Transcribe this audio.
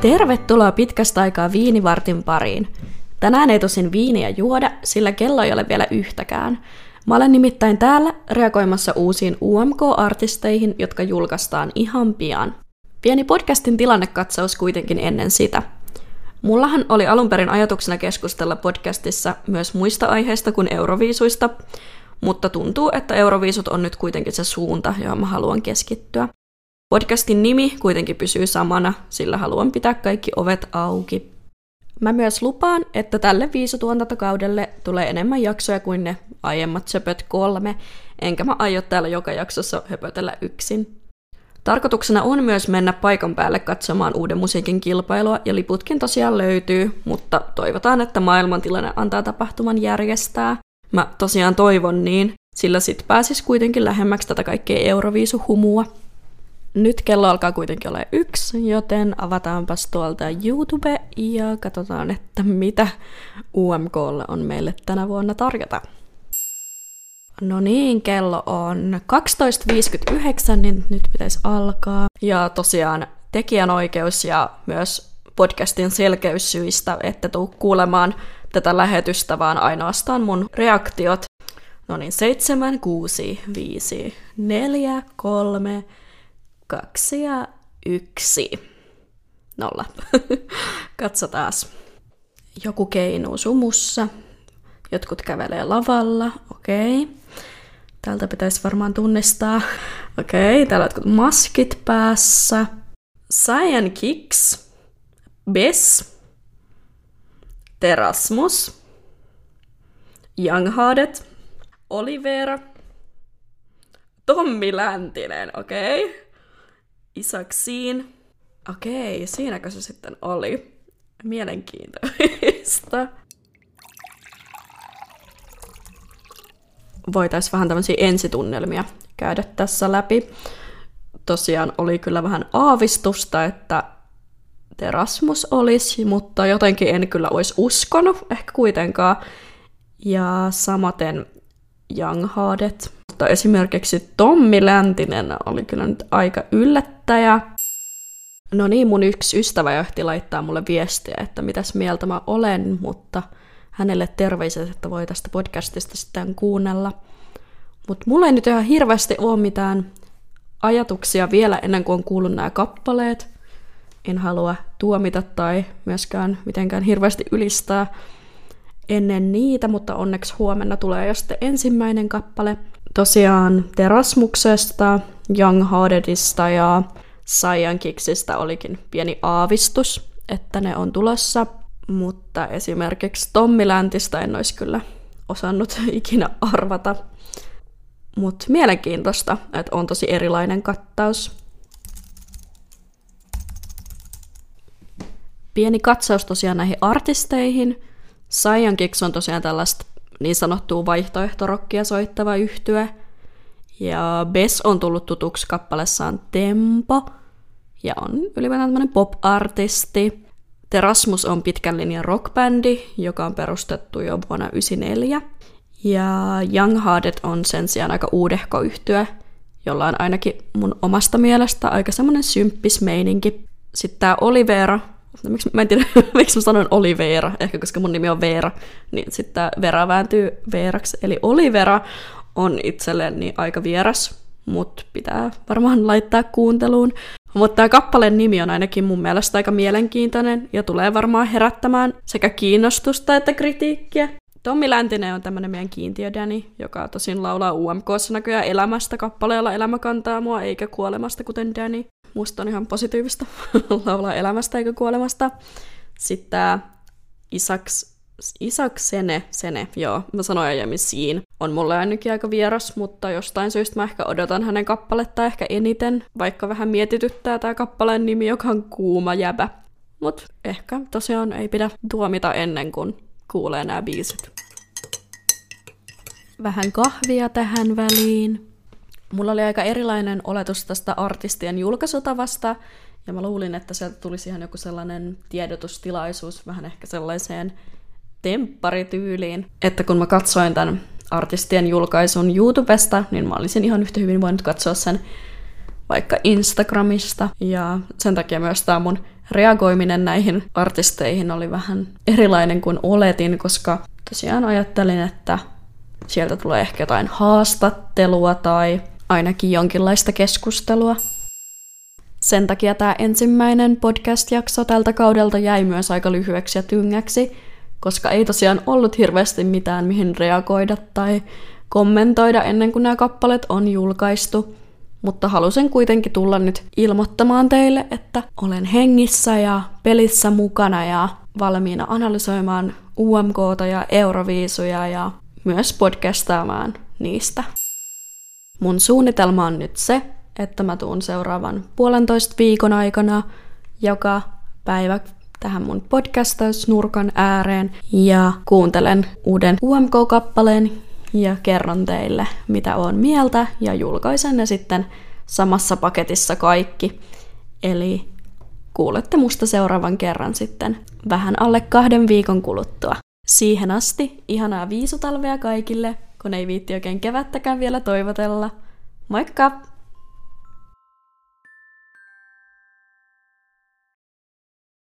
Tervetuloa pitkästä aikaa viinivartin pariin. Tänään ei tosin viiniä juoda, sillä kello ei ole vielä yhtäkään. Mä olen nimittäin täällä reagoimassa uusiin UMK-artisteihin, jotka julkaistaan ihan pian. Pieni podcastin tilannekatsaus kuitenkin ennen sitä. Mullahan oli alun perin ajatuksena keskustella podcastissa myös muista aiheista kuin euroviisuista, mutta tuntuu, että euroviisut on nyt kuitenkin se suunta, johon mä haluan keskittyä. Podcastin nimi kuitenkin pysyy samana, sillä haluan pitää kaikki ovet auki. Mä myös lupaan, että tälle viisutuotantokaudelle tulee enemmän jaksoja kuin ne aiemmat söpöt kolme, enkä mä aio täällä joka jaksossa höpötellä yksin. Tarkoituksena on myös mennä paikan päälle katsomaan uuden musiikin kilpailua, ja liputkin tosiaan löytyy, mutta toivotaan, että maailmantilanne antaa tapahtuman järjestää. Mä tosiaan toivon niin, sillä sit pääsis kuitenkin lähemmäksi tätä kaikkea Euroviisuhumua. Nyt kello alkaa kuitenkin olla yksi, joten avataanpas tuolta YouTube ja katsotaan, että mitä UMKlla on meille tänä vuonna tarjota. No niin, kello on 12.59, niin nyt pitäisi alkaa. Ja tosiaan tekijänoikeus ja myös podcastin selkeyssyistä, että tuu kuulemaan tätä lähetystä, vaan ainoastaan mun reaktiot. No niin, 7, 6, 5, 4, 3, 2 ja 1. Nolla. Katsotaan. Joku keinuu sumussa. Jotkut kävelee lavalla. Okei. Okay. Täältä pitäisi varmaan tunnistaa. Okei, okay, täällä on maskit päässä. Cyan Kicks. Bess. Terasmus. Younghardet. Olivera. Tommi Läntinen, okei. Okay. Isaksiin. Okei, siinäkö se sitten oli? Mielenkiintoista. Voitaisiin vähän tämmöisiä ensitunnelmia käydä tässä läpi. Tosiaan oli kyllä vähän aavistusta, että Terasmus olisi, mutta jotenkin en kyllä olisi uskonut, ehkä kuitenkaan. Ja samaten Younghardet. Mutta esimerkiksi Tommi Läntinen oli kyllä nyt aika yllättäjä. No niin, mun yksi ystävä johti laittaa mulle viestiä, että mitäs mieltä mä olen, mutta hänelle terveiset, että voi tästä podcastista sitten kuunnella. Mutta mulla ei nyt ihan hirveästi ole mitään ajatuksia vielä ennen kuin on kuullut nämä kappaleet. En halua tuomita tai myöskään mitenkään hirveästi ylistää ennen niitä, mutta onneksi huomenna tulee jo sitten ensimmäinen kappale. Tosiaan Terasmuksesta, Young Heartedista ja Cyan Kicksistä olikin pieni aavistus, että ne on tulossa, mutta esimerkiksi Tommi Läntistä en olisi kyllä osannut ikinä arvata. Mutta mielenkiintoista, että on tosi erilainen kattaus. Pieni katsaus tosiaan näihin artisteihin – Cyan Kicks on tosiaan tällaista niin sanottua vaihtoehtorokkia soittava yhtye. Ja Bess on tullut tutuksi kappalessaan Tempo, ja on ylipäätään tämmöinen pop-artisti. Terasmus on pitkän linjan rockbändi, joka on perustettu jo vuonna 1994. Ja Young Hearted on sen sijaan aika uudehko yhtyä, jolla on ainakin mun omasta mielestä aika semmoinen symppis meininki. Sitten tämä Olivera miksi, mä en tiedä, miksi mä sanoin Olivera, ehkä koska mun nimi on Veera, niin sitten Vera vääntyy Veeraksi. Eli Olivera on itselleni aika vieras, mutta pitää varmaan laittaa kuunteluun. Mutta tämä kappaleen nimi on ainakin mun mielestä aika mielenkiintoinen ja tulee varmaan herättämään sekä kiinnostusta että kritiikkiä. Tommi Läntinen on tämmönen meidän kiintiödäni, joka tosin laulaa UMKssa näköjään elämästä kappaleella Elämä kantaa mua eikä kuolemasta kuten Danny. Musta on ihan positiivista laulaa elämästä eikä kuolemasta. Sitten tämä Isaks, Isak Sene, Sene, joo, mä sanoin aiemmin siinä, on mulle ainakin aika vieras, mutta jostain syystä mä ehkä odotan hänen kappaletta ehkä eniten, vaikka vähän mietityttää tämä kappaleen nimi, joka on Kuuma jäbä. Mut ehkä tosiaan ei pidä tuomita ennen kuin kuulee nämä biisit. Vähän kahvia tähän väliin. Mulla oli aika erilainen oletus tästä artistien julkaisutavasta, ja mä luulin, että sieltä tulisi ihan joku sellainen tiedotustilaisuus vähän ehkä sellaiseen tempparityyliin, että kun mä katsoin tämän artistien julkaisun YouTubesta, niin mä olisin ihan yhtä hyvin voinut katsoa sen vaikka Instagramista. Ja sen takia myös tämä mun reagoiminen näihin artisteihin oli vähän erilainen kuin oletin, koska tosiaan ajattelin, että sieltä tulee ehkä jotain haastattelua tai ainakin jonkinlaista keskustelua. Sen takia tämä ensimmäinen podcast-jakso tältä kaudelta jäi myös aika lyhyeksi ja tyngäksi, koska ei tosiaan ollut hirveästi mitään mihin reagoida tai kommentoida ennen kuin nämä kappaleet on julkaistu. Mutta halusin kuitenkin tulla nyt ilmoittamaan teille, että olen hengissä ja pelissä mukana ja valmiina analysoimaan UMKta ja Euroviisuja ja myös podcastaamaan niistä. Mun suunnitelma on nyt se, että mä tuun seuraavan puolentoista viikon aikana joka päivä tähän mun podcastausnurkan ääreen ja kuuntelen uuden UMK-kappaleen ja kerron teille, mitä on mieltä ja julkaisen ne sitten samassa paketissa kaikki. Eli kuulette musta seuraavan kerran sitten vähän alle kahden viikon kuluttua. Siihen asti ihanaa viisutalvea kaikille, kun ei viitti oikein kevättäkään vielä toivotella. Moikka!